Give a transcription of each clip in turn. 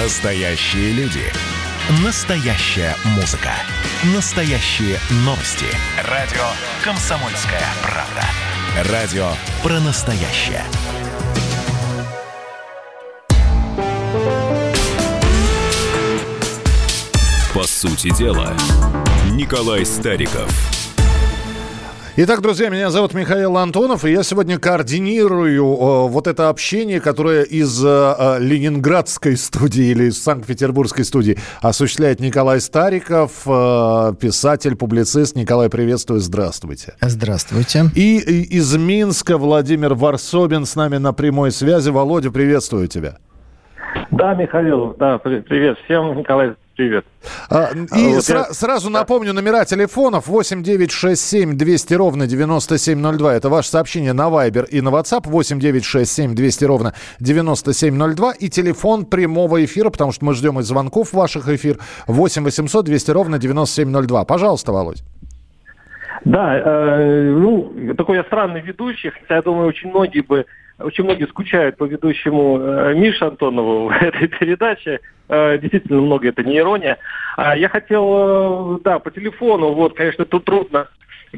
Настоящие люди. Настоящая музыка. Настоящие новости. Радио «Комсомольская правда». Радио про настоящее. По сути дела, Николай Стариков. Итак, друзья, меня зовут Михаил Антонов, и я сегодня координирую э, вот это общение, которое из э, э, ленинградской студии или из Санкт-Петербургской студии осуществляет Николай Стариков, э, писатель, публицист. Николай, приветствую, здравствуйте. Здравствуйте. И, и из Минска Владимир Варсобин с нами на прямой связи. Володя, приветствую тебя. Да, Михаил, да, при- привет всем, Николай, привет. А, И вот сра- я- сразу напомню номера телефонов 8 9 6 7 200 ровно 9702. Это ваше сообщение на Viber и на WhatsApp 8 9 6 7 200 ровно 9702. И телефон прямого эфира, потому что мы ждем и звонков ваших эфир 8 800 200 ровно 9702. Пожалуйста, Володь. Да, э, ну, такой я странный ведущий, хотя я думаю, очень многие бы, очень многие скучают по ведущему э, Мише Антонову в этой передаче. Э, действительно много, это не ирония. А я хотел, э, да, по телефону, вот, конечно, тут трудно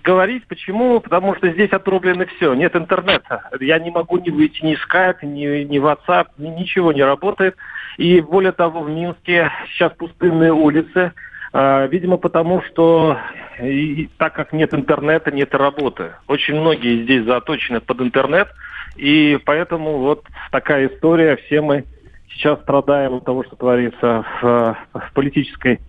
говорить. Почему? Потому что здесь отрублено все. Нет интернета. Я не могу ни выйти ни Skype, ни, ни в WhatsApp, ни- ничего не работает. И более того, в Минске сейчас пустынные улицы. А, Видимо, потому что и- так как нет интернета, нет работы. Очень многие здесь заточены под интернет, и поэтому вот такая история. Все мы сейчас страдаем от того, что творится в, в политической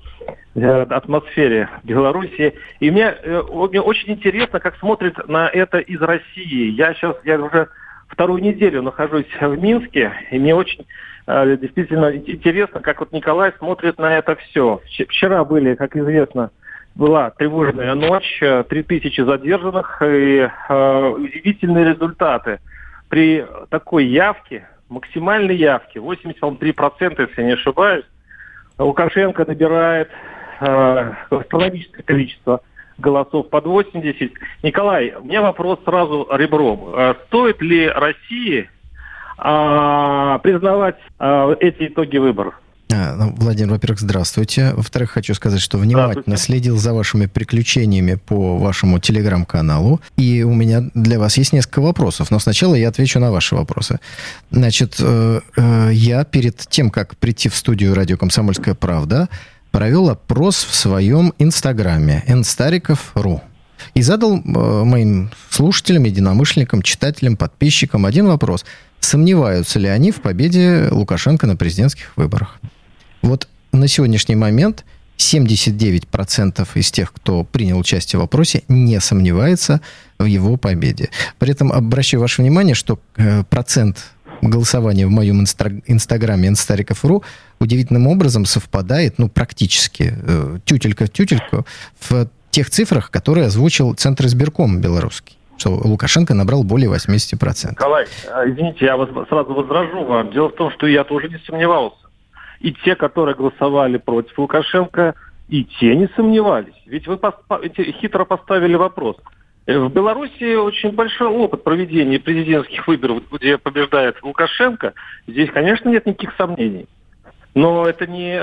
э, атмосфере Беларуси. И мне, э, мне очень интересно, как смотрит на это из России. Я сейчас, я уже вторую неделю нахожусь в Минске, и мне очень действительно ин- интересно, как вот Николай смотрит на это все. Вчера были, как известно, была тревожная ночь, э, 3000 задержанных и э, удивительные результаты. При такой явке, максимальной явке, 83%, если не ошибаюсь, Лукашенко набирает э, астрономическое количество голосов под 80. Николай, у меня вопрос сразу ребром. Э, Стоит ли России а, признавать а, эти итоги выборов? А, ну, Владимир, во-первых, здравствуйте. Во-вторых, хочу сказать, что внимательно следил за вашими приключениями по вашему телеграм-каналу. И у меня для вас есть несколько вопросов. Но сначала я отвечу на ваши вопросы. Значит, э, э, я перед тем, как прийти в студию радио «Комсомольская правда», провел опрос в своем инстаграме nstarikov.ru. И задал э, моим слушателям, единомышленникам, читателям, подписчикам один вопрос. Сомневаются ли они в победе Лукашенко на президентских выборах? Вот на сегодняшний момент 79% из тех, кто принял участие в вопросе, не сомневается в его победе. При этом обращаю ваше внимание, что э, процент голосования в моем инстаграме инстариков.ру удивительным образом совпадает, ну, практически, э, тютелька в тютельку, в тех цифрах, которые озвучил Центр избирком белорусский, что Лукашенко набрал более 80%. Николай, а, извините, я вас сразу возражу вам. Дело в том, что я тоже не сомневался. И те, которые голосовали против Лукашенко, и те не сомневались. Ведь вы хитро поставили вопрос. Э, В Беларуси очень большой опыт проведения президентских выборов, где побеждает Лукашенко. Здесь, конечно, нет никаких сомнений. Но это не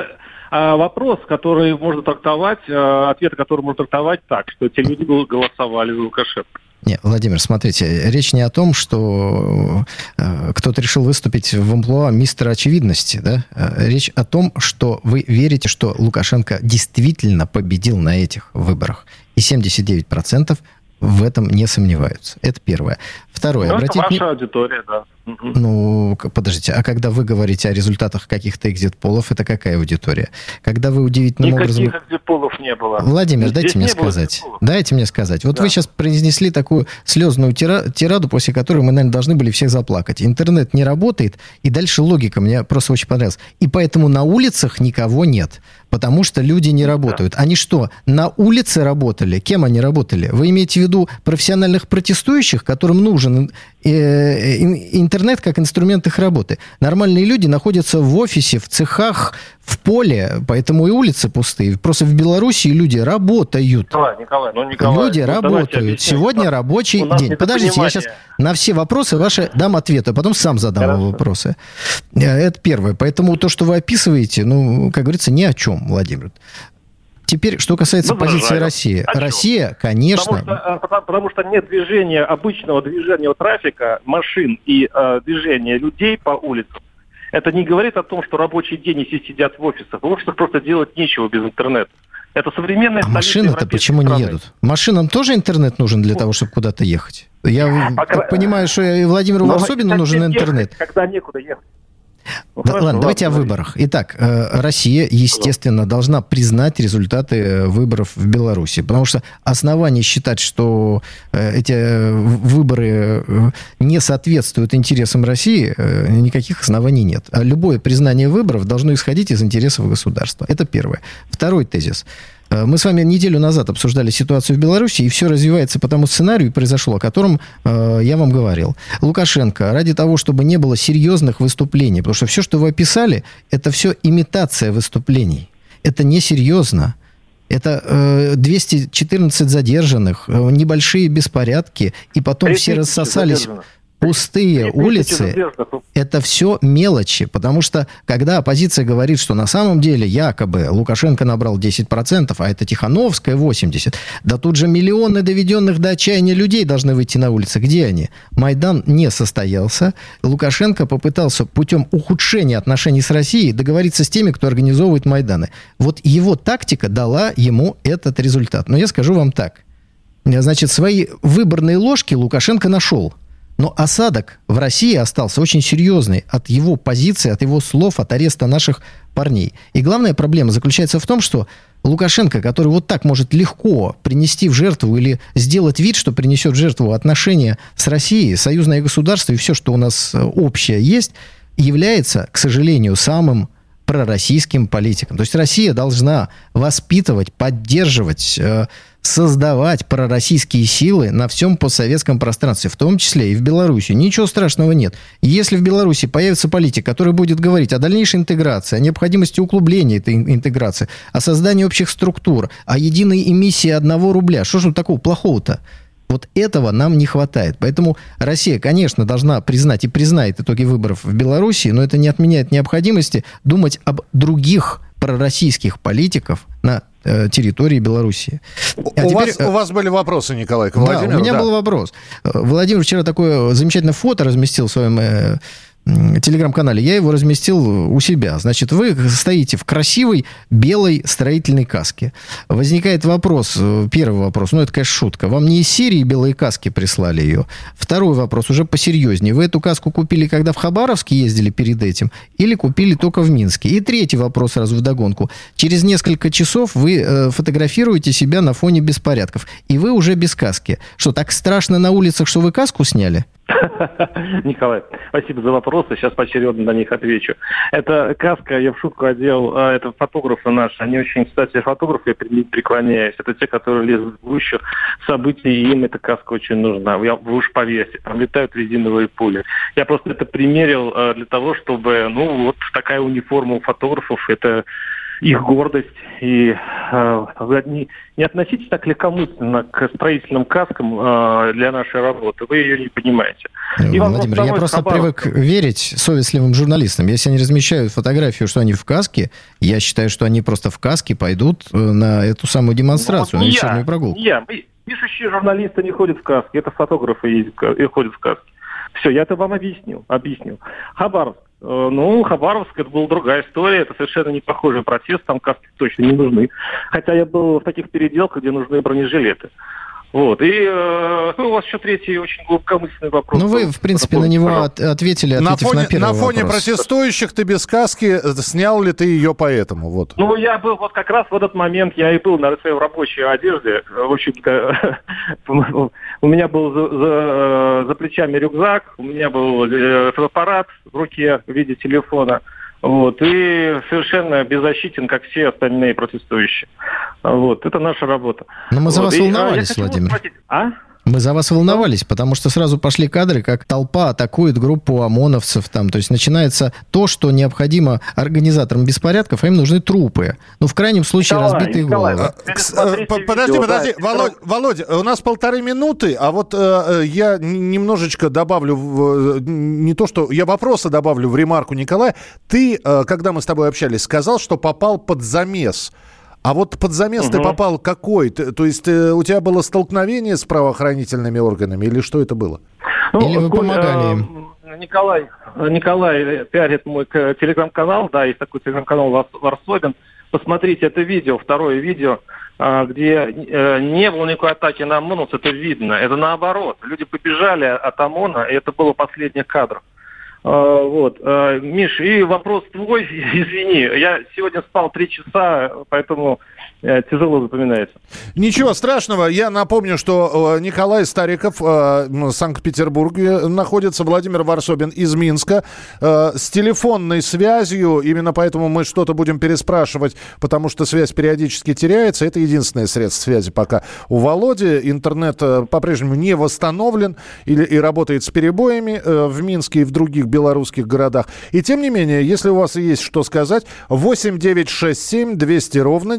а, вопрос, который можно трактовать, а, ответ, который можно трактовать так, что те люди гол- голосовали за Лукашенко. Нет, Владимир, смотрите, речь не о том, что э, кто-то решил выступить в амплуа мистера очевидности, да? Э, Речь о том, что вы верите, что Лукашенко действительно победил на этих выборах. И 79% в этом не сомневаются. Это первое. Второе. Ну, это обратите ваша вни- аудитория, да. Ну, подождите, а когда вы говорите о результатах каких-то экзит-полов, это какая аудитория? Когда вы удивительным образом... Никаких экзитполов не было. Владимир, Здесь дайте мне не сказать. Дайте мне сказать. Вот Да. вы сейчас произнесли такую слезную тира- тираду, после которой мы, наверное, должны были всех заплакать. Интернет не работает, и дальше логика мне просто очень понравилась. И поэтому на улицах никого нет, потому что люди не работают. Они что, на улице работали? Кем они работали? Вы имеете в виду профессиональных протестующих, которым нужен интернет как инструмент их работы. Нормальные люди находятся в офисе, в цехах, в поле, поэтому и улицы пустые. Просто в Беларуси люди работают. Николай, Николай, ну, Николай, люди ну, работают. Сегодня рабочий день. Подождите, я сейчас на все вопросы ваши дам ответы, а потом сам задам Хорошо. вопросы. Э, это первое. Поэтому то, что вы описываете, ну, как говорится, ни о чем, Владимир. Теперь, что касается ну, позиции России. А Россия, конечно... Потому что, потому, потому что нет движения, обычного движения трафика, машин и э, движения людей по улицам. Это не говорит о том, что рабочий день все сидят в офисах. В офисах просто делать нечего без интернета. Это современная А машины-то почему страны. не едут? Машинам тоже интернет нужен для того, чтобы куда-то ехать? Я а, понимаю, что Владимиру ну, особенно нужен интернет. Когда некуда ехать. Да, ладно, давайте о выборах. Итак, э, Россия, естественно, должна признать результаты э, выборов в Беларуси, потому что оснований считать, что э, эти выборы не соответствуют интересам России, никаких оснований нет. А любое признание выборов должно исходить из интересов государства. Это первое. Второй тезис – мы с вами неделю назад обсуждали ситуацию в Беларуси, и все развивается по тому сценарию, произошло, о котором э, я вам говорил. Лукашенко, ради того, чтобы не было серьезных выступлений, потому что все, что вы описали, это все имитация выступлений. Это несерьезно. Это э, 214 задержанных, э, небольшие беспорядки, и потом все рассосались... Задержанных пустые улицы – это все мелочи, потому что когда оппозиция говорит, что на самом деле якобы Лукашенко набрал 10%, а это Тихановская 80%, да тут же миллионы доведенных до отчаяния людей должны выйти на улицы. Где они? Майдан не состоялся. Лукашенко попытался путем ухудшения отношений с Россией договориться с теми, кто организовывает Майданы. Вот его тактика дала ему этот результат. Но я скажу вам так. Значит, свои выборные ложки Лукашенко нашел – но осадок в России остался очень серьезный от его позиции, от его слов, от ареста наших парней. И главная проблема заключается в том, что Лукашенко, который вот так может легко принести в жертву или сделать вид, что принесет в жертву отношения с Россией, союзное государство и все, что у нас э, общее есть, является, к сожалению, самым пророссийским политиком. То есть Россия должна воспитывать, поддерживать э, создавать пророссийские силы на всем постсоветском пространстве, в том числе и в Беларуси. Ничего страшного нет. Если в Беларуси появится политик, который будет говорить о дальнейшей интеграции, о необходимости углубления этой интеграции, о создании общих структур, о единой эмиссии одного рубля, что же такого плохого-то? Вот этого нам не хватает. Поэтому Россия, конечно, должна признать и признает итоги выборов в Беларуси, но это не отменяет необходимости думать об других пророссийских политиков на территории Белоруссии. А у, теперь, вас, у вас были вопросы, Николай, к Владимиру? Да, у меня да. был вопрос. Э, Владимир вчера такое замечательное фото разместил в своем э, телеграм-канале, я его разместил у себя. Значит, вы стоите в красивой белой строительной каске. Возникает вопрос, э, первый вопрос, ну это, конечно, шутка. Вам не из серии белые каски прислали ее? Второй вопрос, уже посерьезнее. Вы эту каску купили, когда в Хабаровске ездили перед этим, или купили только в Минске? И третий вопрос сразу вдогонку. Через несколько часов вы э, фотографируете себя на фоне беспорядков, и вы уже без каски. Что, так страшно на улицах, что вы каску сняли? Николай, спасибо за вопросы. Сейчас поочередно на них отвечу. Это каска, я в шутку одел, а, это фотографы наши. Они очень, кстати, фотографы, я преклоняюсь. Это те, которые лезут в гущу событий, и им эта каска очень нужна. Я, вы уж поверьте, там летают резиновые пули. Я просто это примерил а, для того, чтобы, ну, вот такая униформа у фотографов, это их гордость. И э, не, не относитесь так легкомысленно к строительным каскам э, для нашей работы. Вы ее не понимаете. И Владимир, я просто Хабаровск... привык верить совестливым журналистам. Если они размещают фотографию, что они в каске, я считаю, что они просто в каске пойдут э, на эту самую демонстрацию, ну, вот на вечернюю я, прогулку. Я. Пишущие журналисты не ходят в каске, это фотографы ездят, и ходят в каске. Все, я это вам объяснил. объяснил. Хабаровск. Э, ну, Хабаровск, это была другая история, это совершенно не похожий протест, там каски точно не нужны. Хотя я был в таких переделках, где нужны бронежилеты. Вот. И э, ну, у вас еще третий очень глубокомысленный вопрос. Ну, вы, в принципе, на него пожалуйста. ответили, на фоне, на первый На фоне вопрос. протестующих ты без каски, э, снял ли ты ее поэтому? Вот. Ну, я был вот как раз в этот момент, я и был на своей рабочей одежде. В общем-то, у меня был за, за, э, за плечами рюкзак, у меня был э, фотоаппарат в руке в виде телефона. Вот, и совершенно беззащитен, как все остальные протестующие. Вот, это наша работа. Но мы за вас вот. волновались, и, а, Владимир. А? Мы за вас волновались, потому что сразу пошли кадры, как толпа атакует группу ОМОНовцев там. То есть начинается то, что необходимо организаторам беспорядков, а им нужны трупы. Ну, в крайнем случае, Николай, разбитые Николай, головы. э, по- Подожди, видео, подожди, да, Володь- Володя, у нас полторы минуты, а вот э, э, я немножечко добавлю, в, э, не то что, я вопросы добавлю в ремарку Николая. Ты, э, когда мы с тобой общались, сказал, что попал под замес. А вот под замес ты Мгм. попал какой? Ты- то есть э, у тебя было столкновение с правоохранительными органами или что это было? Или вы помогали э, им? Николай, Николай пиарит мой к- телеграм-канал, да, есть такой телеграм-канал Вар- Варсобин. Посмотрите это видео, второе видео, а, где э, не было никакой атаки на ОМОНовцев, это видно. Это наоборот. Люди побежали от ОМОНа, и это было последних кадров. А, Вот. А, Миш, и вопрос твой, извини. Я сегодня спал три часа, поэтому тяжело запоминается. Ничего страшного. Я напомню, что э, Николай Стариков э, в Санкт-Петербурге находится, Владимир Варсобин из Минска э, с телефонной связью. Именно поэтому мы что-то будем переспрашивать, потому что связь периодически теряется. Это единственное средство связи пока у Володи. Интернет э, по-прежнему не восстановлен или, и работает с перебоями э, в Минске и в других белорусских городах. И тем не менее, если у вас есть что сказать, 8 9 6 7 200 ровно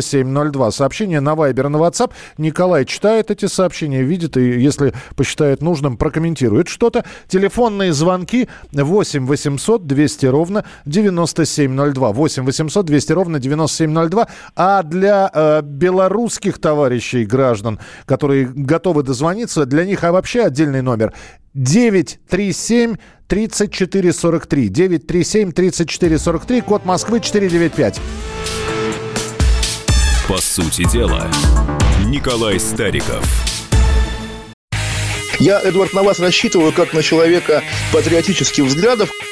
9702. Сообщение на Вайбер, на WhatsApp. Николай читает эти сообщения, видит и, если посчитает нужным, прокомментирует что-то. Телефонные звонки 8 800 200 ровно 9702. 8 800 200 ровно 9702. А для э, белорусских товарищей, граждан, которые готовы дозвониться, для них а вообще отдельный номер 937 3443. 937 3443, код Москвы 495. По сути дела, Николай Стариков. Я, Эдвард, на вас рассчитываю как на человека патриотических взглядов.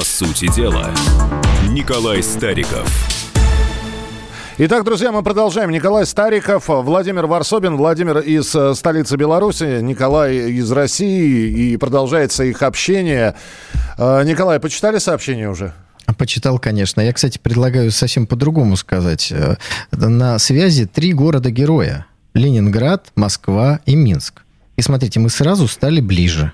По сути дела, Николай Стариков. Итак, друзья, мы продолжаем. Николай Стариков, Владимир Варсобин, Владимир из э, столицы Беларуси, Николай из России, и продолжается их общение. Э, Николай, почитали сообщение уже? Почитал, конечно. Я, кстати, предлагаю совсем по-другому сказать. Э, На связи три города-героя. Ленинград, Москва и Минск. И смотрите, мы сразу стали ближе.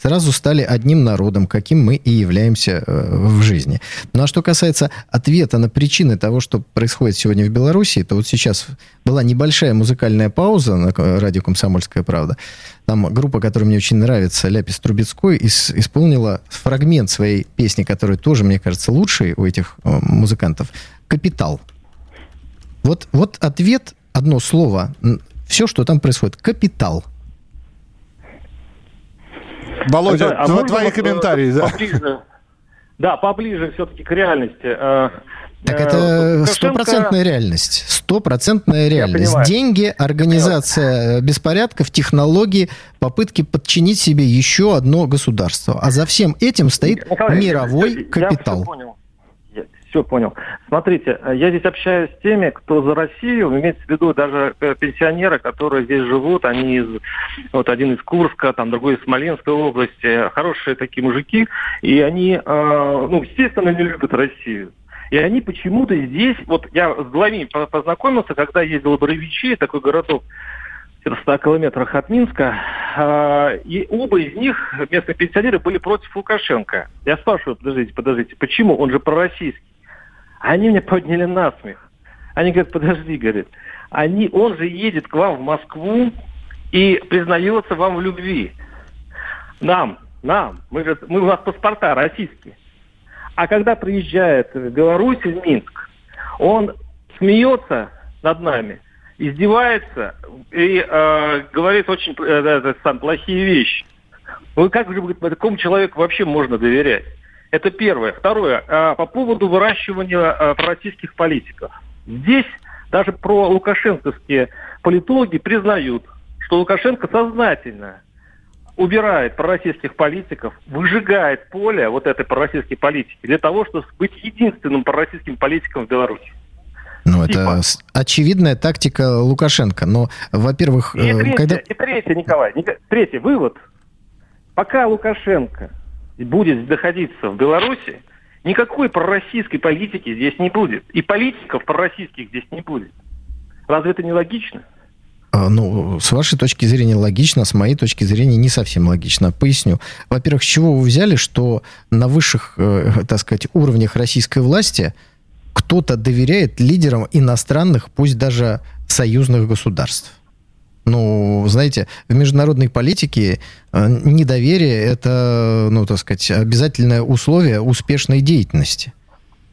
Сразу стали одним народом, каким мы и являемся э, в жизни. Ну а что касается ответа на причины того, что происходит сегодня в Беларуси, то вот сейчас была небольшая музыкальная пауза на радио «Комсомольская правда». Там группа, которая мне очень нравится, Ляпис Трубецкой, ис- исполнила фрагмент своей песни, которая тоже, мне кажется, лучший у этих э, музыкантов. «Капитал». Вот, вот ответ, одно слово, все, что там происходит. «Капитал». Володя, а тв- твои вот, э, комментарии. да. Поближе, да, поближе все-таки к реальности. Э, Так э, это стопроцентная реальность. Стопроцентная реальность. Деньги, организация беспорядков, технологии, попытки подчинить себе еще одно государство. А за всем этим стоит Николай, мировой я- капитал. Я все понял. Все понял. Смотрите, э, я здесь общаюсь с теми, кто за Россию, имеется в виду даже э, пенсионеры, которые здесь живут, они из, вот один из Курска, там другой из Смоленской области, хорошие такие мужики, и они, э, ну, естественно, не любят Россию. И они почему-то здесь, вот я с главами по- познакомился, когда ездил в Боровичи, такой городок, в 100 километрах от Минска, а, и оба из них, местные пенсионеры, были против Лукашенко. Я спрашиваю, подождите, подождите, почему? Он же пророссийский. Они меня подняли на смех. Они говорят, подожди, говорит, они, он же едет к вам в Москву и признается вам в любви. Нам, нам, мы, же, мы у нас паспорта российские. А когда приезжает в Беларусь, в Минск, он смеется над нами, издевается и э, говорит очень э, это, сам, плохие вещи. Ну как же говорит, такому человеку вообще можно доверять? Это первое. Второе. э, по поводу выращивания э, пророссийских политиков. Здесь даже про лукашенковские политологи признают, что Лукашенко сознательно убирает пророссийских политиков, выжигает поле вот этой пророссийской политики для того, чтобы быть единственным пророссийским политиком в Беларуси. Ну, это с- очевидная тактика Лукашенко. Но, во-первых, И э, третье, когда... и третье, Николай, третий вывод. Пока Лукашенко будет находиться в Беларуси, никакой пророссийской политики здесь не будет. И политиков пророссийских здесь не будет. Разве это не логично? А, Ну, с вашей точки зрения логично, с моей точки зрения не совсем логично. Поясню. Во-первых, с чего вы взяли, что на высших, э, так сказать, уровнях российской власти кто-то доверяет лидерам иностранных, пусть даже союзных государств? Ну, знаете, в международной политике э, недоверие – это, ну, так сказать, обязательное условие успешной деятельности.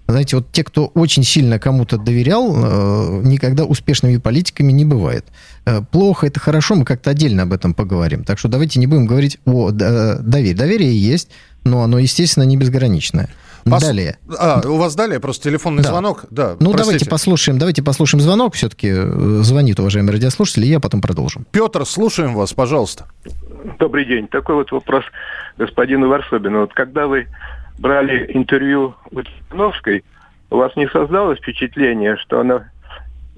Знаете, вот те, кто очень сильно кому-то доверял, э, никогда успешными политиками не бывает. Э, Плохо, это хорошо, мы как-то отдельно об этом поговорим. Так что давайте не будем говорить о доверии. Доверие есть, но оно, естественно, не безграничное. Пос- Далее. А, у вас далее просто телефонный Да. звонок? Да, Ну, простите. давайте послушаем, давайте послушаем звонок. Все-таки э, звонит уважаемый радиослушатель, и я потом продолжим. Петр, слушаем вас, пожалуйста. Добрый день. Такой вот вопрос господину Варсобину. Вот когда вы брали интервью у Тихановской, у вас не создалось впечатление, что она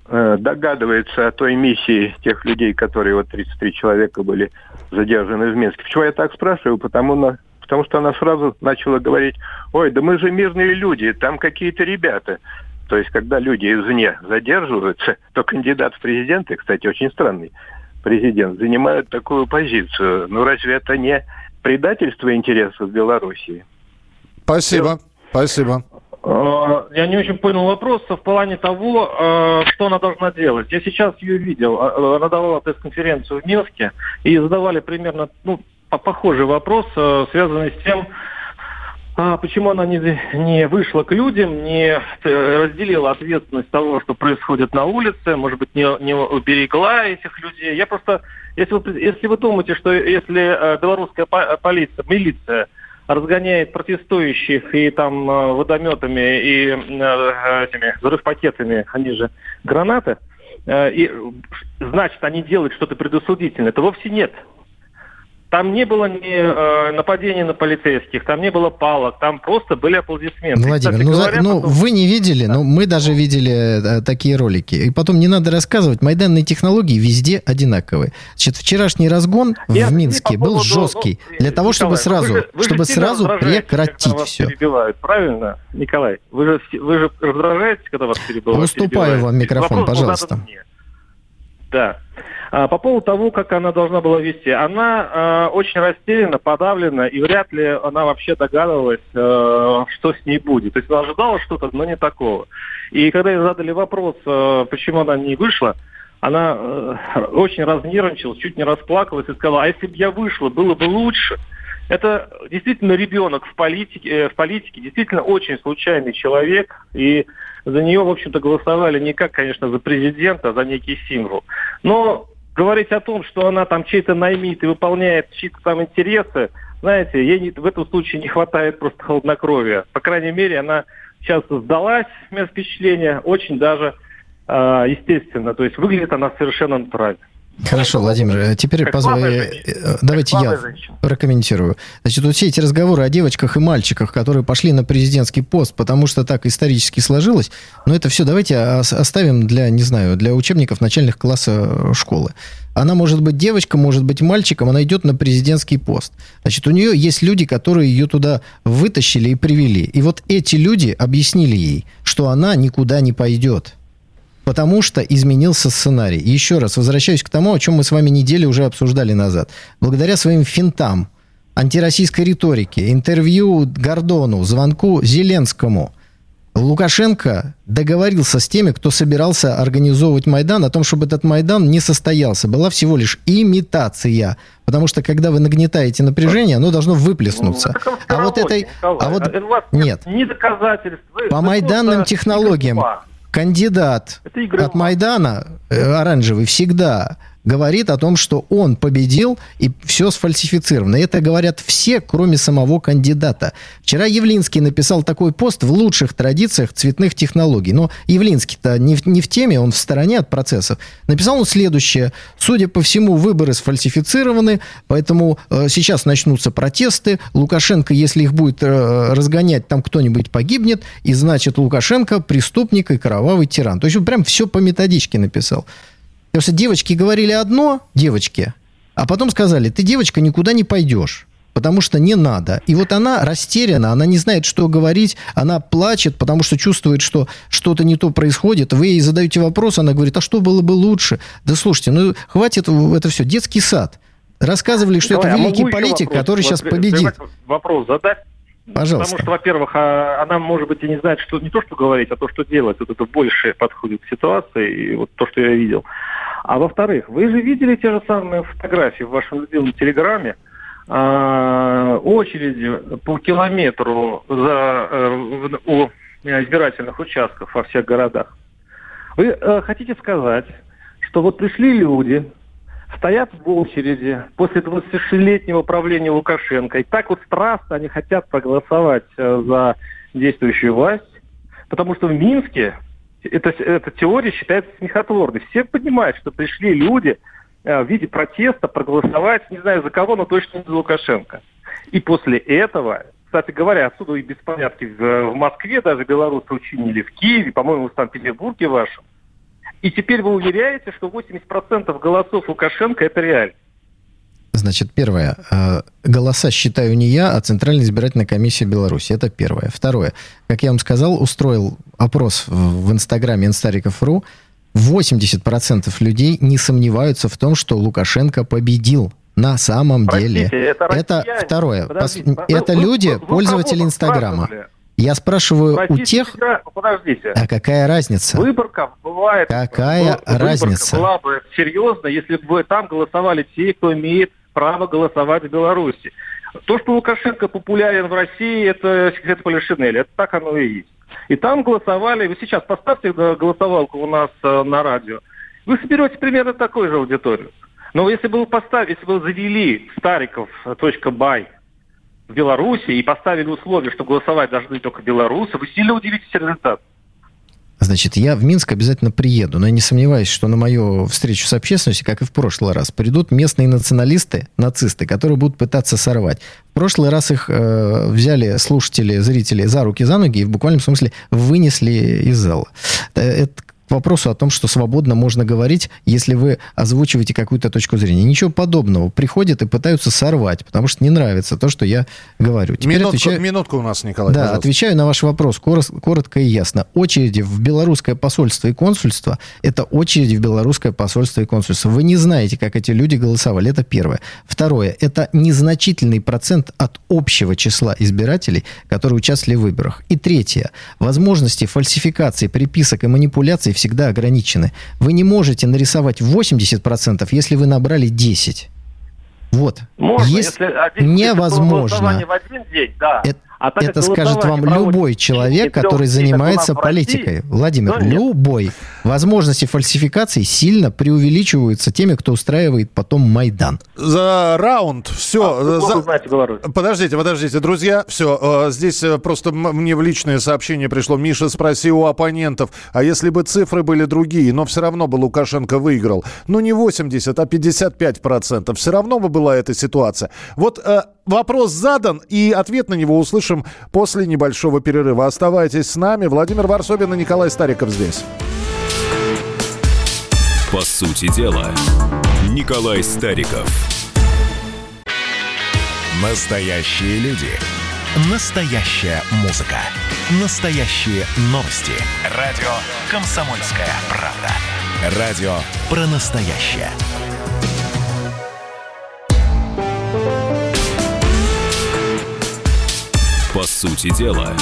э, догадывается о той миссии тех людей, которые вот 33 человека были задержаны в Минске? Почему я так спрашиваю? Потому, на, потому что она сразу начала говорить, ой, да мы же мирные люди, там какие-то ребята. То есть, когда люди извне задерживаются, то кандидат в президенты, кстати, очень странный, президент, занимают такую позицию. Ну разве это не предательство интересов Белоруссии? Спасибо. Спасибо. Э, Я не очень понял вопрос в плане того, э, что она должна делать. Я сейчас ее видел. Э, Она давала пресс-конференцию в Минске и задавали примерно ну, похожий вопрос, э, связанный с тем, а почему она не, не вышла к людям, не э, разделила ответственность того, что происходит на улице, может быть, не, не уберегла этих людей. Я просто, если вы, если вы думаете, что если э, белорусская по- полиция, милиция разгоняет протестующих и там водометами и этими взрывпакетами, они же гранаты, и значит, они делают что-то предосудительное, это вовсе нет. Там не было ни э, нападений на полицейских, там не было палок, там просто были аплодисменты. И, Владимир, кстати ну, говоря, ну, потом- вы не видели, но мы даже видели э, такие ролики. И потом не надо рассказывать, майданные технологии везде одинаковые. Значит, вчерашний разгон Я в Минске по был поводу, жесткий ну, для того, чтобы Николай, сразу, вы же- вы чтобы сразу прекратить вас все. перебивают, правильно, Николай? Вы же, вы же раздражаетесь, когда вас перебивают? Уступаю перебивают? вам микрофон, Вопрос был пожалуйста. Да. А, по поводу того, как она должна была вести. Она э, очень растеряна, подавлена, и вряд ли она вообще догадывалась, э, что с ней будет. То есть она ожидала что-то, но не такого. И когда ей задали вопрос, э, почему она не вышла, она э, очень разнервничалась, чуть не расплакалась и сказала, а если бы я вышла, было бы лучше. Это действительно ребенок в политике, э, в политике, действительно очень случайный человек, и за нее, в общем-то, голосовали не как, конечно, за президента, а за некий символ. Но говорить о том, что она там чей-то наймит и выполняет чьи-то там интересы, знаете, ей не- в этом случае не хватает просто холоднокровия. По крайней мере, она сейчас сдалась, у меня впечатление, очень даже э, естественно. То есть выглядит она совершенно натурально. Хорошо, Владимир, э, теперь Как э, э, давайте я женщина. прокомментирую. Значит, вот все эти разговоры о девочках и мальчиках, которые пошли на президентский пост, потому что так исторически сложилось, но это все давайте ос- оставим для, не знаю, для учебников начальных класса школы. Она может быть девочка, может быть мальчиком, она идет на президентский пост. Значит, у нее есть люди, которые ее туда вытащили и привели. И вот эти люди объяснили ей, что она никуда не пойдет. Потому что изменился сценарий. И еще раз возвращаюсь к тому, о чем мы с вами неделю уже обсуждали назад. Благодаря своим финтам, антироссийской риторике, интервью Гордону, звонку Зеленскому, Лукашенко договорился с теми, кто собирался организовывать Майдан, о том, чтобы этот Майдан не состоялся. Была всего лишь имитация. Потому что, когда вы нагнетаете напряжение, оно должно выплеснуться. Ну, А вот этой... Николай. А вот... А Нет. Ни доказательств. По майданным технологиям ума. Кандидат от. Майдана, э, оранжевый, всегда говорит о том, что он победил и все сфальсифицировано. Это говорят все, кроме самого кандидата. Вчера Явлинский написал такой пост в лучших традициях цветных технологий. Но Явлинский-то не в, не в теме, он в стороне от процессов. Написал он следующее. Судя по всему, выборы сфальсифицированы, поэтому э, сейчас начнутся протесты. Лукашенко, если их будет э, разгонять, там кто-нибудь погибнет, и значит Лукашенко преступник и кровавый тиран. То есть он прям все по методичке написал. Потому что девочки говорили одно, девочки, а потом сказали, ты, девочка, никуда не пойдешь потому что не надо. И вот она растеряна, она не знает, что говорить, она плачет, потому что чувствует, что что-то не то происходит. Вы ей задаете вопрос, она говорит, а что было бы лучше? Да слушайте, ну хватит это все, детский сад. Рассказывали, что Давай, это великий а политик, вопрос? который сейчас победит. Вопрос задать? Пожалуйста. Потому что, во-первых, а, она, может быть, и не знает, что не то, что говорить, а то, что делать. Вот это больше подходит к ситуации, и вот то, что я видел. А во-вторых, вы же видели те же самые фотографии в вашем любимом Телеграме, а, очереди по километру за, э, у избирательных участков во всех городах. Вы э, хотите сказать, что вот пришли люди, стоят в очереди после 26-летнего правления Лукашенко, и так вот страстно они хотят проголосовать э, за действующую власть, потому что в Минске эта, эта теория считается смехотворной. Все понимают, что пришли люди э, в виде протеста проголосовать, не знаю за кого, но точно не за Лукашенко. И после этого, кстати говоря, отсюда и беспорядки в, в Москве, даже белорусы учинили в Киеве, по-моему, в Санкт-Петербурге вашем. И теперь вы уверяете, что 80% голосов Лукашенко – это реальность. Значит, первое. Э, голоса считаю не я, а Центральная избирательная комиссия Беларуси. Это первое. Второе. Как я вам сказал, устроил опрос в инстаграме инстариков.ру. 80% людей не сомневаются в том, что Лукашенко победил на самом Простите, деле. Это, это второе. Подождите, это вы, люди, вы, вы, пользователи Инстаграма. Я спрашиваю у тех... Подождите. А какая разница? Выборка бывает... Какая выборка разница? была бы серьезно, если бы там голосовали те, кто имеет право голосовать в Беларуси. То, что Лукашенко популярен в России, это секрет Полишинеля. Это так оно и есть. И там голосовали, вы сейчас поставьте голосовалку у нас э, на радио, вы соберете примерно такую же аудиторию. Но если бы вы поставили, если бы вы завели стариков.бай в Беларуси и поставили условие, что голосовать должны только белорусы, вы сильно удивитесь результат. Значит, я в Минск обязательно приеду, но я не сомневаюсь, что на мою встречу с общественностью, как и в прошлый раз, придут местные националисты, нацисты, которые будут пытаться сорвать. В прошлый раз их э, взяли слушатели, зрители за руки, за ноги и в буквальном смысле вынесли из зала. Э, это вопросу о том, что свободно можно говорить, если вы озвучиваете какую-то точку зрения. Ничего подобного. Приходят и пытаются сорвать, потому что не нравится то, что я говорю. Теперь минутку, отвечаю... минутку у нас, Николай, Да, пожалуйста. отвечаю на ваш вопрос коротко и ясно. Очереди в белорусское посольство и консульство – это очереди в белорусское посольство и консульство. Вы не знаете, как эти люди голосовали. Это первое. Второе – это незначительный процент от общего числа избирателей, которые участвовали в выборах. И третье – возможности фальсификации, приписок и манипуляций всегда ограничены. Вы не можете нарисовать 80%, если вы набрали 10. Вот. Можно, Есть если невозможно. В один день, да. Это, а это скажет вам любой человек, который занимается политикой. Владимир, да, любой. Возможности фальсификации сильно преувеличиваются теми, кто устраивает потом Майдан. За раунд. Все. А, за... знаете. Подождите, подождите, друзья. Все. Э, здесь э, просто мне в личное сообщение пришло. Миша, спроси у оппонентов, а если бы цифры были другие, но все равно бы Лукашенко выиграл. Ну не 80, а 55 процентов. Все равно бы была эта ситуация. Вот э, вопрос задан, и ответ на него услышим после небольшого перерыва. Оставайтесь с нами. Владимир Варсобин и Николай Стариков здесь. По сути дела, Николай Стариков. Настоящие люди. Настоящая музыка. Настоящие новости. Радио «Комсомольская правда». Радио про настоящее. Сути дела,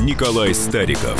Николай Стариков.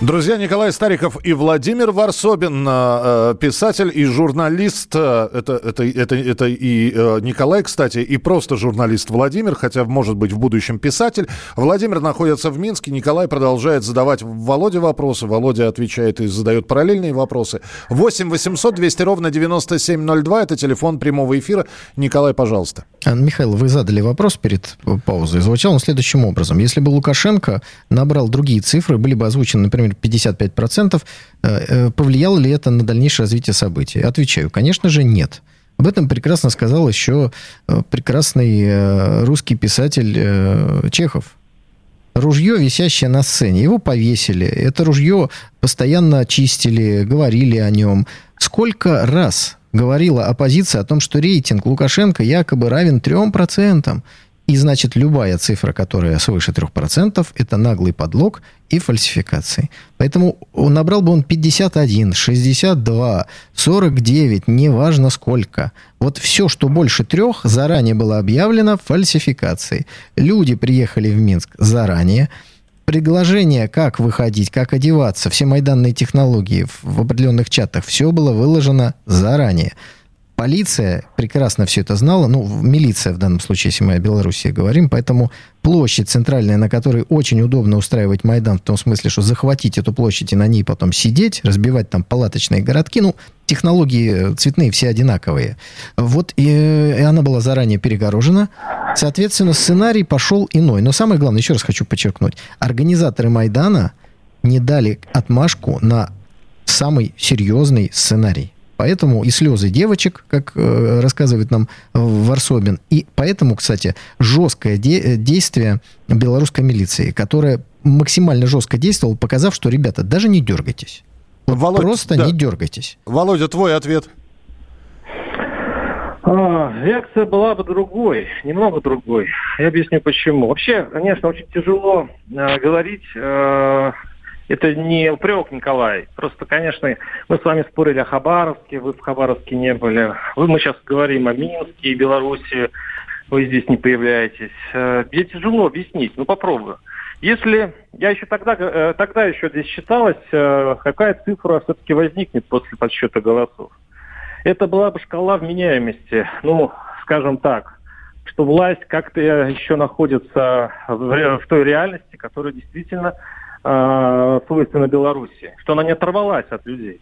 Друзья, Николай Стариков и Владимир Варсобин, э, писатель и журналист. Э, это, это, это, это и э, Николай, кстати, и просто журналист Владимир, хотя, может быть, в будущем писатель. Владимир находится в Минске, Николай продолжает задавать Володе вопросы, Володя отвечает и задает параллельные вопросы. 8 800 200 ровно 9702, это телефон прямого эфира. Николай, пожалуйста. Михаил, вы задали вопрос перед паузой. Звучал он следующим образом. Если бы Лукашенко набрал другие цифры, были бы озвучены, например, 55%, э, э, повлияло ли это на дальнейшее развитие событий? Отвечаю, конечно же, нет. Об этом прекрасно сказал еще э, прекрасный русский писатель Чехов. Ружье, висящее на сцене, его повесили. Это ружье постоянно чистили, говорили о нем. Сколько раз говорила оппозиция о том, что рейтинг Лукашенко якобы равен 3%. И значит, любая цифра, которая свыше 3%, это наглый подлог и фальсификации. Поэтому набрал бы он 51, 62, 49, неважно сколько. Вот все, что больше трех, заранее было объявлено фальсификацией. Люди приехали в Минск заранее. Предложение, как выходить, как одеваться, все майданные технологии в определенных чатах, все было выложено заранее. Полиция прекрасно все это знала, ну, милиция в данном случае, если мы о Беларуси говорим, поэтому площадь центральная, на которой очень удобно устраивать Майдан, в том смысле, что захватить эту площадь и на ней потом сидеть, разбивать там палаточные городки, ну, технологии цветные все одинаковые. Вот и, и она была заранее перегорожена. Соответственно, сценарий пошел иной. Но самое главное, еще раз хочу подчеркнуть, организаторы Майдана не дали отмашку на самый серьезный сценарий. Поэтому и слезы девочек, как э, рассказывает нам Варсобин, и поэтому, кстати, жесткое де- действие белорусской милиции, которая максимально жестко действовала, показав, что, ребята, даже не дергайтесь. Вот Володь, просто да. не дергайтесь. Володя, твой ответ. А, реакция была бы другой, немного другой. Я объясню почему. Вообще, конечно, очень тяжело э, говорить э, это не упрек, Николай. Просто, конечно, мы с вами спорили о Хабаровске, вы в Хабаровске не были. Вы, мы сейчас говорим о Минске и Беларуси, вы здесь не появляетесь. Э, мне тяжело объяснить, ну попробую. Если я еще тогда, э, тогда еще здесь считалось, э, какая цифра все-таки возникнет после подсчета голосов. Это была бы шкала вменяемости, ну, скажем так, что власть как-то еще находится в той реальности, которая действительно э, свойственно Беларуси, что она не оторвалась от людей.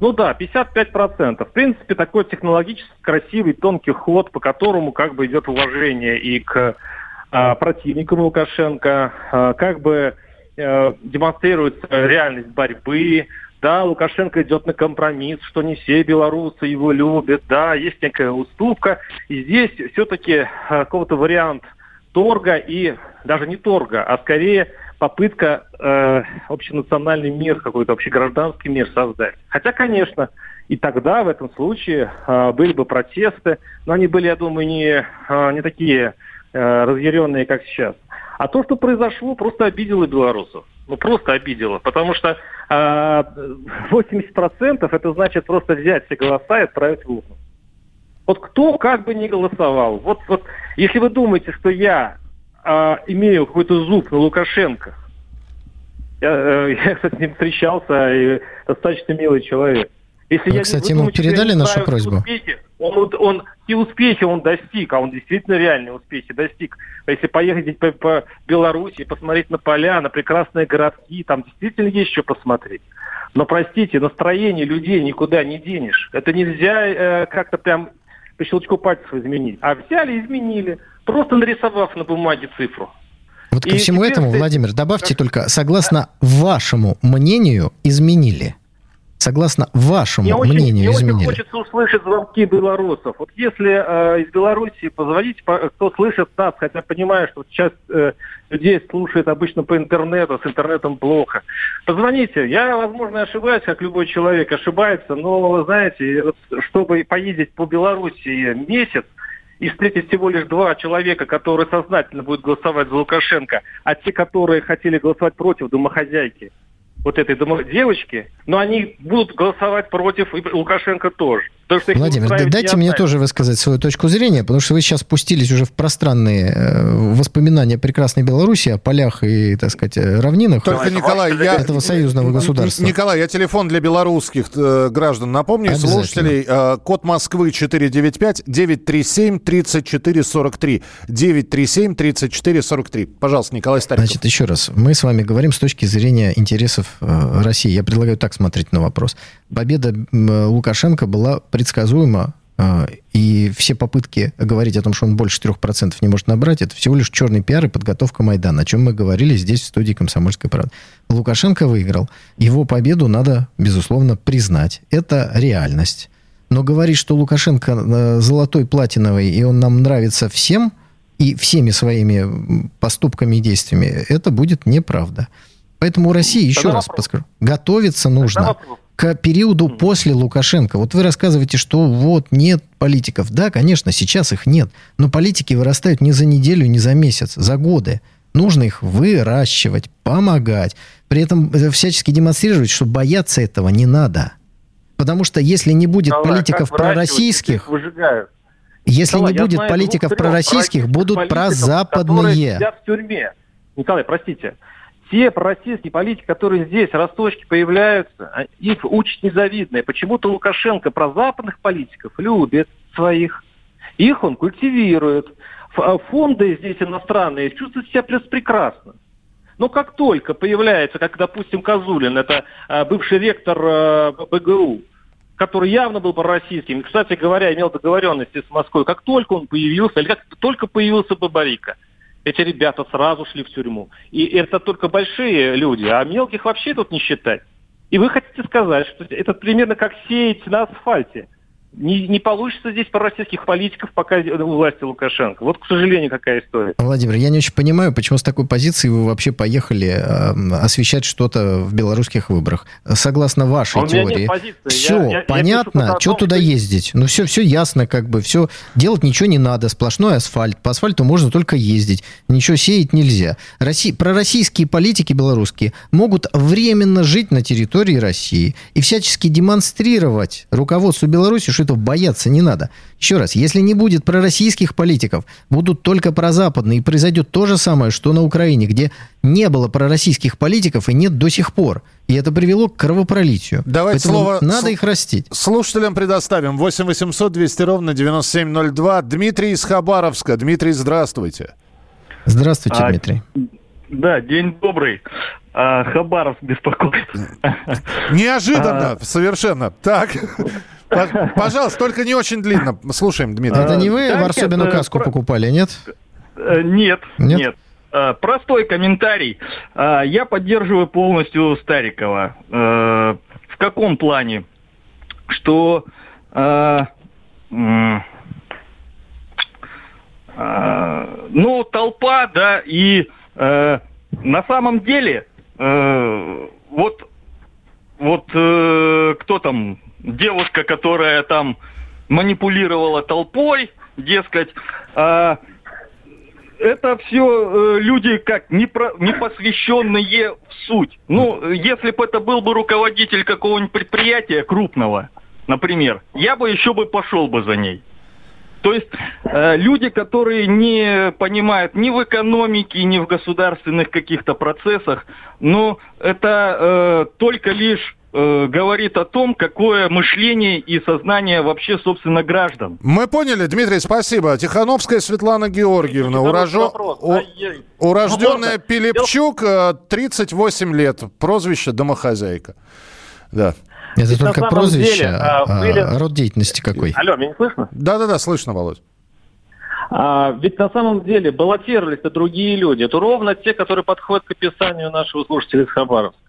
Ну да, 55%. В принципе, такой технологически красивый, тонкий ход, по которому как бы идет уважение и к э, противникам Лукашенко, э, как бы э, демонстрируется реальность борьбы, да, Лукашенко идет на компромисс, что не все белорусы его любят, да, есть некая уступка. И здесь все-таки э, какого-то вариант торга и даже не торга, а скорее попытка э, общенациональный мир, какой-то общегражданский мир создать. Хотя, конечно, и тогда, в этом случае, э, были бы протесты, но они были, я думаю, не, э, не такие э, разъяренные, как сейчас. А то, что произошло, просто обидело белорусов. Ну, просто обидело. Потому что э, 80% это значит просто взять все голоса и отправить в урну. Вот кто как бы не голосовал. Вот, вот если вы думаете, что я а, имею какой-то зуб на Лукашенко. Я, э, я, кстати, с ним встречался, и достаточно милый человек. Если Вы, я кстати, ему передали нашу просьбу? Успехи, он, он, те успехи он достиг, а он действительно реальные успехи достиг. А если поехать по, по Беларуси, посмотреть на поля, на прекрасные городки, там действительно есть что посмотреть. Но, простите, настроение людей никуда не денешь. Это нельзя э, как-то прям по щелчку пальцев изменить. А взяли изменили просто нарисовав на бумаге цифру. Вот ко и всему этому, ты... Владимир, добавьте как... только, согласно вашему мнению, изменили. Согласно вашему мне мнению, очень, изменили. Мне очень хочется услышать звонки белорусов. Вот если э, из Беларуси позвонить, по, кто слышит нас, хотя понимаю, что сейчас э, людей слушает обычно по интернету, с интернетом плохо. Позвоните. Я, возможно, ошибаюсь, как любой человек ошибается, но, вы знаете, чтобы поездить по Беларуси месяц, и встретить всего лишь два человека, которые сознательно будут голосовать за Лукашенко, а те, которые хотели голосовать против домохозяйки. Вот этой девочки, но они будут голосовать против и Лукашенко тоже. Что Владимир, да, дайте мне тоже высказать свою точку зрения, потому что вы сейчас спустились уже в пространные э, воспоминания прекрасной Беларуси о полях и, так сказать, э, равнинах Только, Николай, я... этого союзного государства. Николай, я телефон для белорусских э, граждан напомню, слушателей. Э, код Москвы 495-937-3443. 937-3443. Пожалуйста, Николай Стариков. Значит, еще раз. Мы с вами говорим с точки зрения интересов России. Я предлагаю так смотреть на вопрос. Победа э, Лукашенко была предсказуемо, а, и все попытки говорить о том, что он больше 3% не может набрать, это всего лишь черный пиар и подготовка Майдана, о чем мы говорили здесь, в студии «Комсомольской правды». Лукашенко выиграл. Его победу надо, безусловно, признать. Это реальность. Но говорить, что Лукашенко э, золотой, платиновый, и он нам нравится всем, и всеми своими поступками и действиями, это будет неправда. Поэтому России, еще Тогда раз подскажу, готовиться нужно к периоду после Лукашенко. Вот вы рассказываете, что вот нет политиков. Да, конечно, сейчас их нет. Но политики вырастают не за неделю, не за месяц, за годы. Нужно их выращивать, помогать. При этом всячески демонстрировать, что бояться этого не надо. Потому что если не будет Николай, политиков пророссийских... Если Николай, не будет знаю, политиков пророссийских, будут прозападные. Сидят в тюрьме. Николай, простите те пророссийские политики, которые здесь, росточки появляются, а их учат незавидное. Почему-то Лукашенко про западных политиков любит своих. Их он культивирует. А фонды здесь иностранные чувствуют себя прекрасно. Но как только появляется, как, допустим, Козулин, это а, бывший ректор БГУ, который явно был пророссийским, кстати говоря, имел договоренности с Москвой, как только он появился, или как только появился Бабарика – эти ребята сразу шли в тюрьму. И это только большие люди, а мелких вообще тут не считать. И вы хотите сказать, что это примерно как сеять на асфальте не, не получится здесь по российских политиков, пока у власти Лукашенко. Вот, к сожалению, какая история. Владимир, я не очень понимаю, почему с такой позиции вы вообще поехали э, освещать что-то в белорусских выборах. Согласно вашей а теории. Все я, я, понятно, я что туда ездить? Ну, все, все ясно, как бы, все. Делать ничего не надо, сплошной асфальт. По асфальту можно только ездить. Ничего сеять нельзя. Россия, пророссийские политики белорусские могут временно жить на территории России и всячески демонстрировать руководству Беларуси, этого бояться не надо. Еще раз, если не будет пророссийских политиков, будут только прозападные, и произойдет то же самое, что на Украине, где не было пророссийских политиков и нет до сих пор. И это привело к кровопролитию. Давайте Поэтому слово... Надо их растить. Слушателям предоставим. 8 800 200 ровно 9702. Дмитрий из Хабаровска. Дмитрий, здравствуйте. Здравствуйте, а, Дмитрий. Да, день добрый. А, Хабаровск беспокоит. Неожиданно, а, совершенно. Так. Пожалуйста, только не очень длинно. Слушаем, Дмитрий. Это не вы Варсобину каску покупали, нет? Э, нет, нет. Э, простой комментарий. Э, я поддерживаю полностью Старикова. В каком плане? Что ну, толпа, да, и на самом деле вот вот кто там девушка, которая там манипулировала толпой, дескать, а, это все э, люди как не, про, не посвященные в суть. Ну, если бы это был бы руководитель какого-нибудь предприятия крупного, например, я бы еще бы пошел бы за ней. То есть э, люди, которые не понимают ни в экономике, ни в государственных каких-то процессах, но это э, только лишь Э, говорит о том, какое мышление и сознание вообще, собственно, граждан. Мы поняли, Дмитрий, спасибо. Тихановская Светлана Георгиевна, урожо... у... урожденная ну, Пилипчук, 38 э, лет, прозвище домохозяйка. Да. Это Ведь только прозвище, деле, а, а были... род деятельности какой? Алло, меня не слышно? Да-да-да, слышно, Володь. А, ведь на самом деле баллотировались-то другие люди. Это ровно те, которые подходят к описанию нашего слушателя из Хабаровска.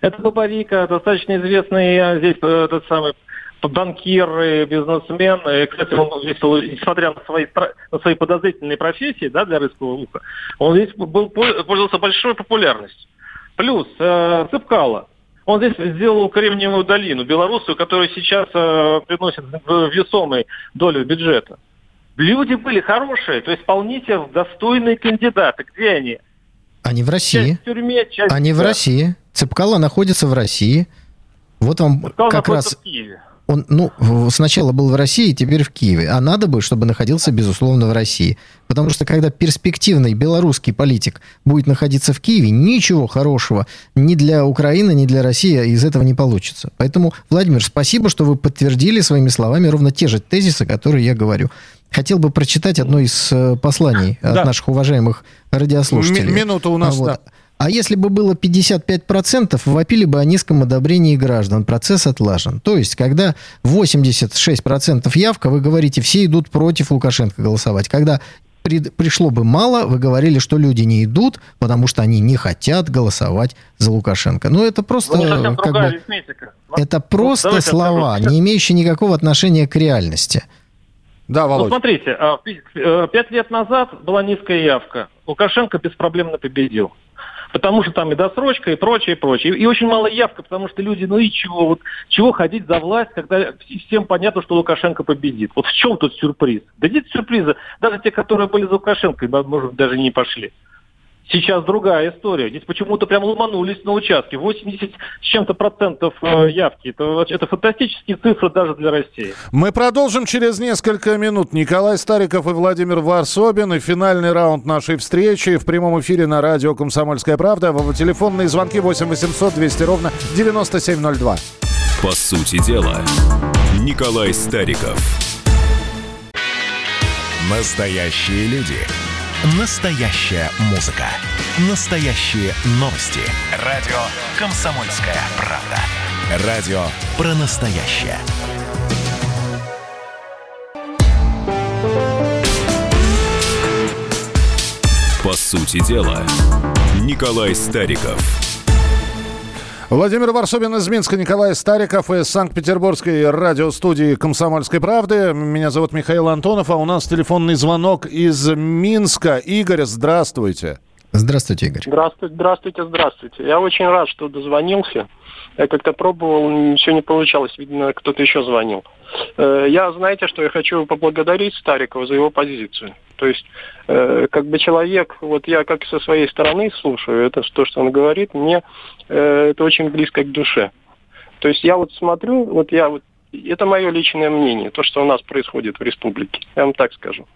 Это Бабарика, достаточно известный здесь э, этот самый банкир и бизнесмен. И, кстати, он здесь, несмотря на свои, на свои подозрительные профессии да, для русского уха, он здесь был, пользовался большой популярностью. Плюс э, Цыпкало. Он здесь сделал Кремниевую долину, белорусскую, которая сейчас э, приносит весомую долю бюджета. Люди были хорошие, то есть вполне достойные кандидаты. Где они? Они в России. Часть в тюрьме, часть... Они в. России. Цепкало находится в России. Вот вам Цепкало как раз... в Киеве. Он, ну, сначала был в России, теперь в Киеве. А надо бы, чтобы находился, безусловно, в России. Потому что когда перспективный белорусский политик будет находиться в Киеве, ничего хорошего ни для Украины, ни для России из этого не получится. Поэтому, Владимир, спасибо, что вы подтвердили своими словами ровно те же тезисы, которые я говорю. Хотел бы прочитать одно из э, посланий от Да. наших уважаемых радиослушателей. Ми- минута у нас, Вот. да. А если бы было 55%, вопили бы о низком одобрении граждан. Процесс отлажен. То есть, когда 86% явка, вы говорите, все идут против Лукашенко голосовать. Когда при- пришло бы мало, вы говорили, что люди не идут, потому что они не хотят голосовать за Лукашенко. Ну, это просто... Ну, совсем как бы, арифметика. это просто давайте слова, не имеющие никакого отношения к реальности. Да, Ну, Володь. смотрите, а, э, пять лет назад была низкая явка. Лукашенко беспроблемно победил. Потому что там и досрочка, и прочее, и прочее. И, очень мало явка, потому что люди, ну и чего, вот чего ходить за власть, когда вс- всем понятно, что Лукашенко победит. Вот в чем тут сюрприз? Да нет сюрприза. Даже те, которые были за Лукашенко, может, даже не пошли. Сейчас другая история. Здесь почему-то прям ломанулись на участке. 80 с чем-то процентов э, явки. Это, это фантастические цифры даже для России. Мы продолжим через несколько минут. Николай Стариков и Владимир Варсобин. И финальный раунд нашей встречи в прямом эфире на радио «Комсомольская правда». Телефонные звонки 8 800 200 ровно 9702. По сути дела, Николай Стариков. Настоящие люди. Настоящая музыка. Настоящие новости. Радио «Комсомольская правда». Радио про настоящее. По сути дела, Николай Стариков. Владимир Варсобин из Минска, Николай Стариков из Санкт-Петербургской радиостудии «Комсомольской правды». Меня зовут Михаил Антонов, а у нас телефонный звонок из Минска. Игорь, здравствуйте. Здравствуйте, Игорь. Здравствуйте, здравствуйте, здравствуйте. Я очень рад, что дозвонился. Я как-то пробовал, ничего не получалось. Видно, кто-то еще звонил. Э, Я, знаете, что я хочу поблагодарить Старикова за его позицию. То есть, как бы человек, вот я как со своей стороны слушаю, это то, что он говорит, мне э, это очень близко к душе. То есть я вот смотрю, вот я вот, это мое личное мнение, то, что у нас происходит в республике. Я вам так скажу.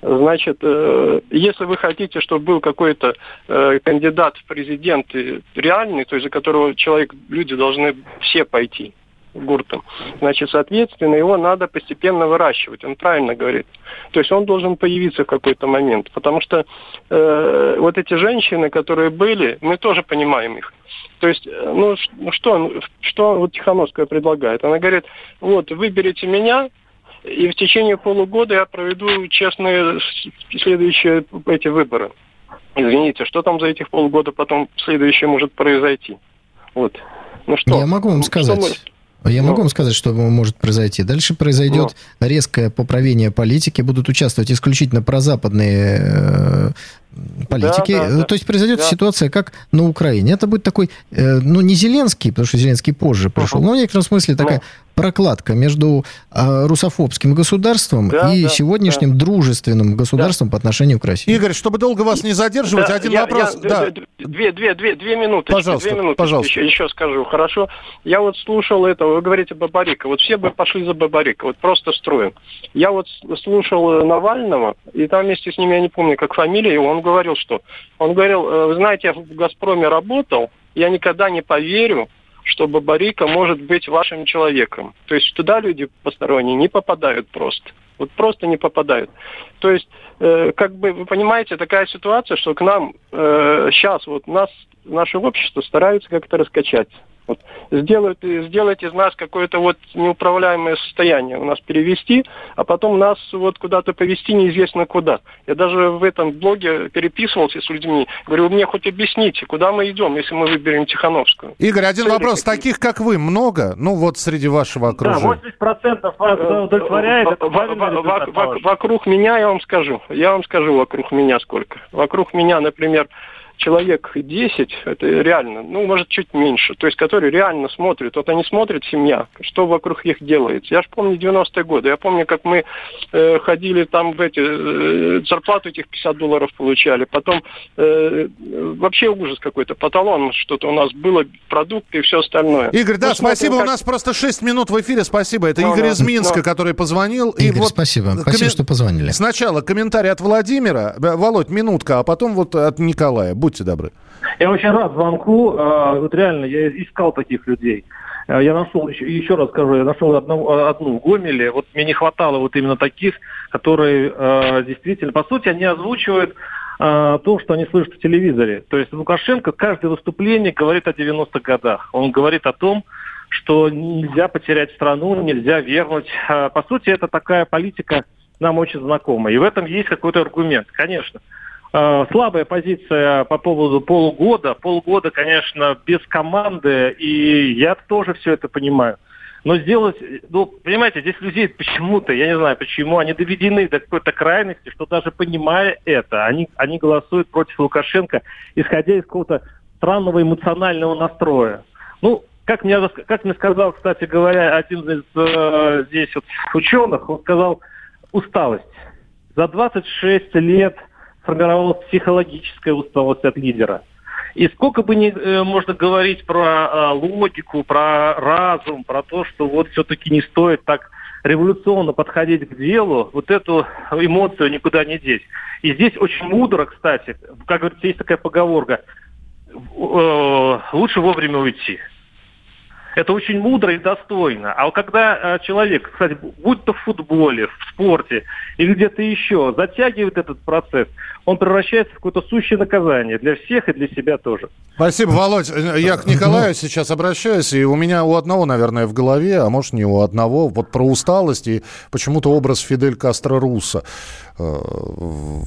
Значит, э, если вы хотите, чтобы был какой-то э, кандидат в президенты реальный, то есть за которого человек, люди должны все пойти гуртом, значит, соответственно, его надо постепенно выращивать. Он правильно говорит. То есть он должен появиться в какой-то момент. Потому что э, вот эти женщины, которые были, мы тоже понимаем их. То есть, э, ну, ну, что, что вот Тихановская предлагает? Она говорит, вот, выберите меня, и в течение полугода я проведу честные следующие эти выборы. Извините, что там за этих полгода потом следующее может произойти? Вот. Ну что? Я могу вам что сказать. мы- Я Ну. могу вам сказать, что может произойти. Дальше произойдет резкое поправление политики, будут участвовать исключительно прозападные э, политики. Да, да, да. То есть произойдет Да. ситуация, как на Украине. Это будет такой, э, ну, не Зеленский, потому что Зеленский позже пришел, но в некотором смысле такая прокладка между э, русофобским государством Да, и да, сегодняшним дружественным государством по отношению к России. Игорь, чтобы долго вас не задерживать, Да, один я- вопрос. я- да. Две, две, две, две минуты. Пожалуйста, две минуты пожалуйста. Еще, еще скажу, хорошо. Я вот слушал это, вы говорите Бабарика. Вот все бы пошли за Бабарика, вот просто строим. Я вот слушал э, Навального, и там вместе с ним, я не помню, как фамилия он говорил, что... Он говорил, э, вы знаете, я в «Газпроме» работал, я никогда не поверю, что Бабарика может быть вашим человеком. То есть туда люди посторонние не попадают просто. Вот просто не попадают. То есть, э, как бы, вы понимаете, такая ситуация, что к нам сейчас вот нас, наше общество стараются как-то раскачать. Вот, сделать, сделать из нас какое-то вот неуправляемое состояние, у нас перевести, а потом нас вот куда-то повести неизвестно куда. Я даже в этом блоге переписывался с людьми, говорю, вы мне хоть объясните, куда мы идем, если мы выберем Тихановскую. Игорь, один Цели вопрос. какие? Таких, как вы, много? Ну, вот среди вашего Да, окружения. 80% вас э, удовлетворяет. Это результат? Вокруг меня, я вам скажу, я вам скажу, вокруг меня сколько. Вокруг меня, например, человек 10, это реально, ну, может, чуть меньше, то есть, которые реально смотрят. Вот они смотрят, семья, что вокруг них делается. Я же помню 90-е годы, я помню, как мы э, ходили там в эти, э, зарплату этих 50 долларов получали, потом э, вообще ужас какой-то, по талону что-то у нас было, продукты и все остальное. Игорь, да, ну, спасибо, как... у нас просто 6 минут в эфире, спасибо. Это ну, Игорь да, из Минска, но... который позвонил. Игорь, и вот спасибо, коммен... спасибо, что позвонили. Сначала комментарий от Владимира, Володь, минутка, а потом вот от Николая. Будьте добры. Я очень рад звонку. А, вот реально, я искал таких людей. А, я нашел, еще, еще раз скажу, я нашел одну, одну в Гомеле. Вот мне не хватало вот именно таких, которые э, действительно, по сути, они озвучивают то, что они слышат в телевизоре. То есть Лукашенко каждое выступление говорит о 90-х годах. Он говорит о том, что нельзя потерять страну, нельзя вернуть. По сути, это такая политика нам очень знакома. И в этом есть какой-то аргумент, конечно. Э, слабая позиция по поводу полугода. Полгода, конечно, без команды, и я тоже все это понимаю. Но сделать, ну, понимаете, здесь людей почему-то, я не знаю почему, они доведены до какой-то крайности, что даже понимая это, они, они голосуют против Лукашенко, исходя из какого-то странного эмоционального настроя. Ну, как мне, как мне сказал, кстати говоря, один из э, здесь вот ученых, он сказал, усталость. За 26 лет – сформировалась психологическая усталость от лидера. И сколько бы ни э, можно говорить про э, логику, про разум, про то, что вот все-таки не стоит так революционно подходить к делу, вот эту эмоцию никуда не деть. И здесь очень мудро, кстати, как говорится, есть такая поговорка, э, лучше вовремя уйти. Это очень мудро и достойно. А когда э, человек, кстати, будь то в футболе, в спорте или где-то еще, затягивает этот процесс, он превращается в какое-то сущее наказание для всех и для себя тоже. Спасибо, Володь. Я к Николаю сейчас обращаюсь, и у меня у одного, наверное, в голове, а может не у одного, вот про усталость и почему-то образ Фидель Кастро Руса. О,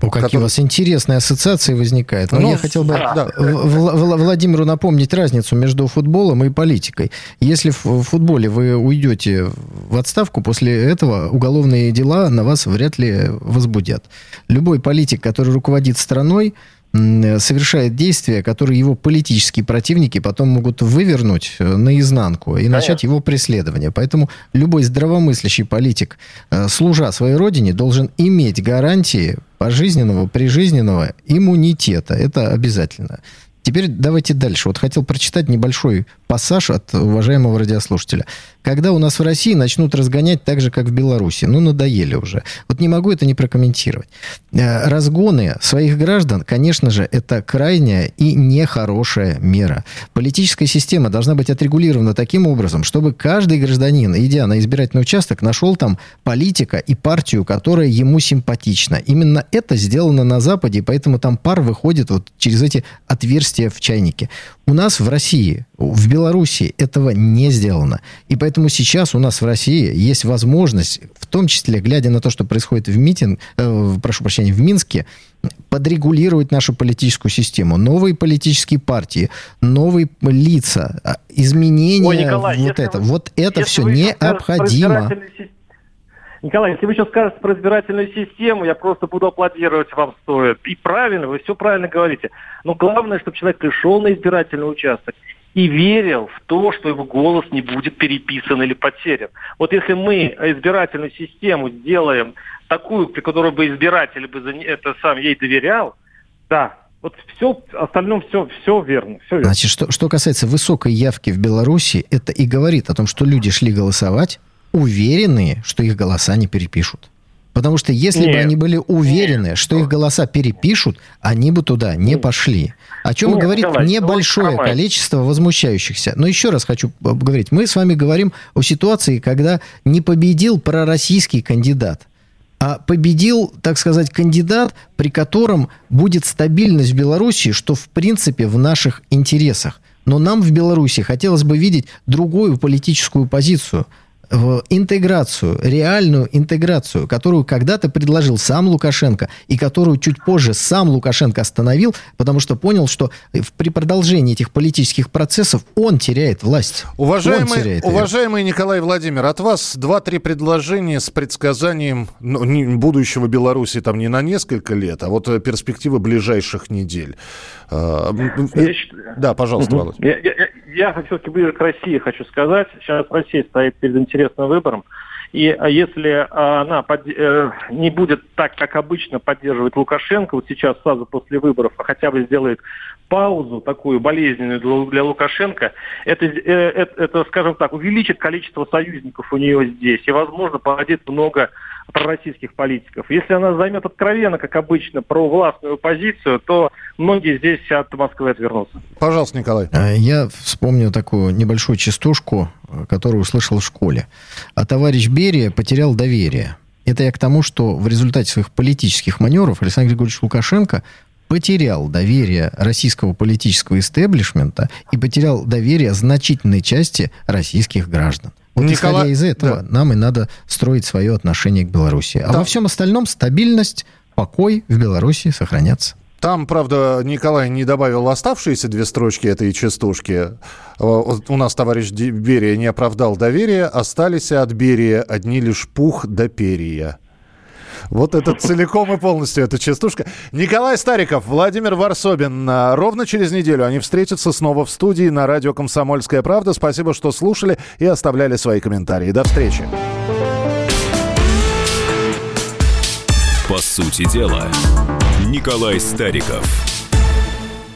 какие который... у вас интересные ассоциации возникают. Но ну, я хотел бы да. Владимиру напомнить разницу между футболом и политикой. Если в футболе вы уйдете в отставку, после этого уголовные дела на вас вряд ли возбудят. Любой политик, который руководит страной, совершает действия, которые его политические противники потом могут вывернуть э, наизнанку и Конечно. начать его преследование. Поэтому любой здравомыслящий политик, э, служа своей родине, должен иметь гарантии пожизненного, прижизненного иммунитета. Это обязательно. Теперь давайте дальше. Вот хотел прочитать небольшой пассаж от уважаемого радиослушателя. Когда у нас в России начнут разгонять так же, как в Беларуси? Ну, надоели уже. Вот не могу это не прокомментировать. Э, разгоны своих граждан, конечно же, это крайняя и нехорошая мера. Политическая система должна быть отрегулирована таким образом, чтобы каждый гражданин, идя на избирательный участок, нашел там политика и партию, которая ему симпатична. Именно это сделано на Западе, поэтому там пар выходит вот через эти отверстия в чайнике. У нас в России, в Беларуси этого не сделано. И поэтому сейчас у нас в России есть возможность, в том числе, глядя на то, что происходит в митинг, э, прошу прощения, в Минске, подрегулировать нашу политическую систему. Новые политические партии, новые лица, а, изменения, Ой, Николай, вот это. Вы, вот это все необходимо. Николай, если вы сейчас скажете про избирательную систему, я просто буду аплодировать вам стоит. И правильно, вы все правильно говорите. Но главное, чтобы человек пришел на избирательный участок и верил в то, что его голос не будет переписан или потерян. Вот если мы избирательную систему сделаем такую, при которой бы избиратель бы это сам ей доверял, да, вот все, остальном все, все верно. Все верно. Значит, что, что касается высокой явки в Беларуси, это и говорит о том, что люди шли голосовать, уверенные, что их голоса не перепишут. Потому что если Нет. бы они были уверены, Нет. что их голоса перепишут, они бы туда не пошли. О чем Нет, говорит давай, небольшое давай. количество возмущающихся. Но еще раз хочу говорить. Мы с вами говорим о ситуации, когда не победил пророссийский кандидат, а победил, так сказать, кандидат, при котором будет стабильность в Беларуси, что в принципе в наших интересах. Но нам в Беларуси хотелось бы видеть другую политическую позицию – в интеграцию, реальную интеграцию, которую когда-то предложил сам Лукашенко и которую чуть позже сам Лукашенко остановил, потому что понял, что при продолжении этих политических процессов он теряет власть. Уважаемый, теряет уважаемый Николай Владимир, от вас два-три предложения с предсказанием ну, будущего Беларуси там не на несколько лет, а вот перспективы ближайших недель. Я да, пожалуйста, Володь. Я, я, я все-таки ближе к России хочу сказать. Сейчас Россия стоит перед интересным выбором. И а, если она под, э, не будет так, как обычно, поддерживать Лукашенко, вот сейчас сразу после выборов, а хотя бы сделает паузу такую болезненную для, Лукашенко, это, э, это, это, скажем так, увеличит количество союзников у нее здесь. И, возможно, породит много пророссийских политиков. Если она займет откровенно, как обычно, провластную позицию, то многие здесь от Москвы отвернутся. Пожалуйста, Николай. А, я вспомню такую небольшую частушку, которую услышал в школе. А товарищ Берия потерял доверие. Это я к тому, что в результате своих политических маневров Александр Григорьевич Лукашенко потерял доверие российского политического истеблишмента и потерял доверие значительной части российских граждан. Вот Николай... исходя из этого, да. нам и надо строить свое отношение к Беларуси. А да. во всем остальном стабильность, покой в Беларуси сохранятся. Там, правда, Николай не добавил оставшиеся две строчки этой частушки. У нас товарищ Берия не оправдал доверия, остались от Берия одни лишь пух до перья. Вот это целиком и полностью эта частушка. Николай Стариков, Владимир Варсобин. А, ровно через неделю они встретятся снова в студии на радио «Комсомольская правда». Спасибо, что слушали и оставляли свои комментарии. До встречи. По сути дела, Николай Стариков –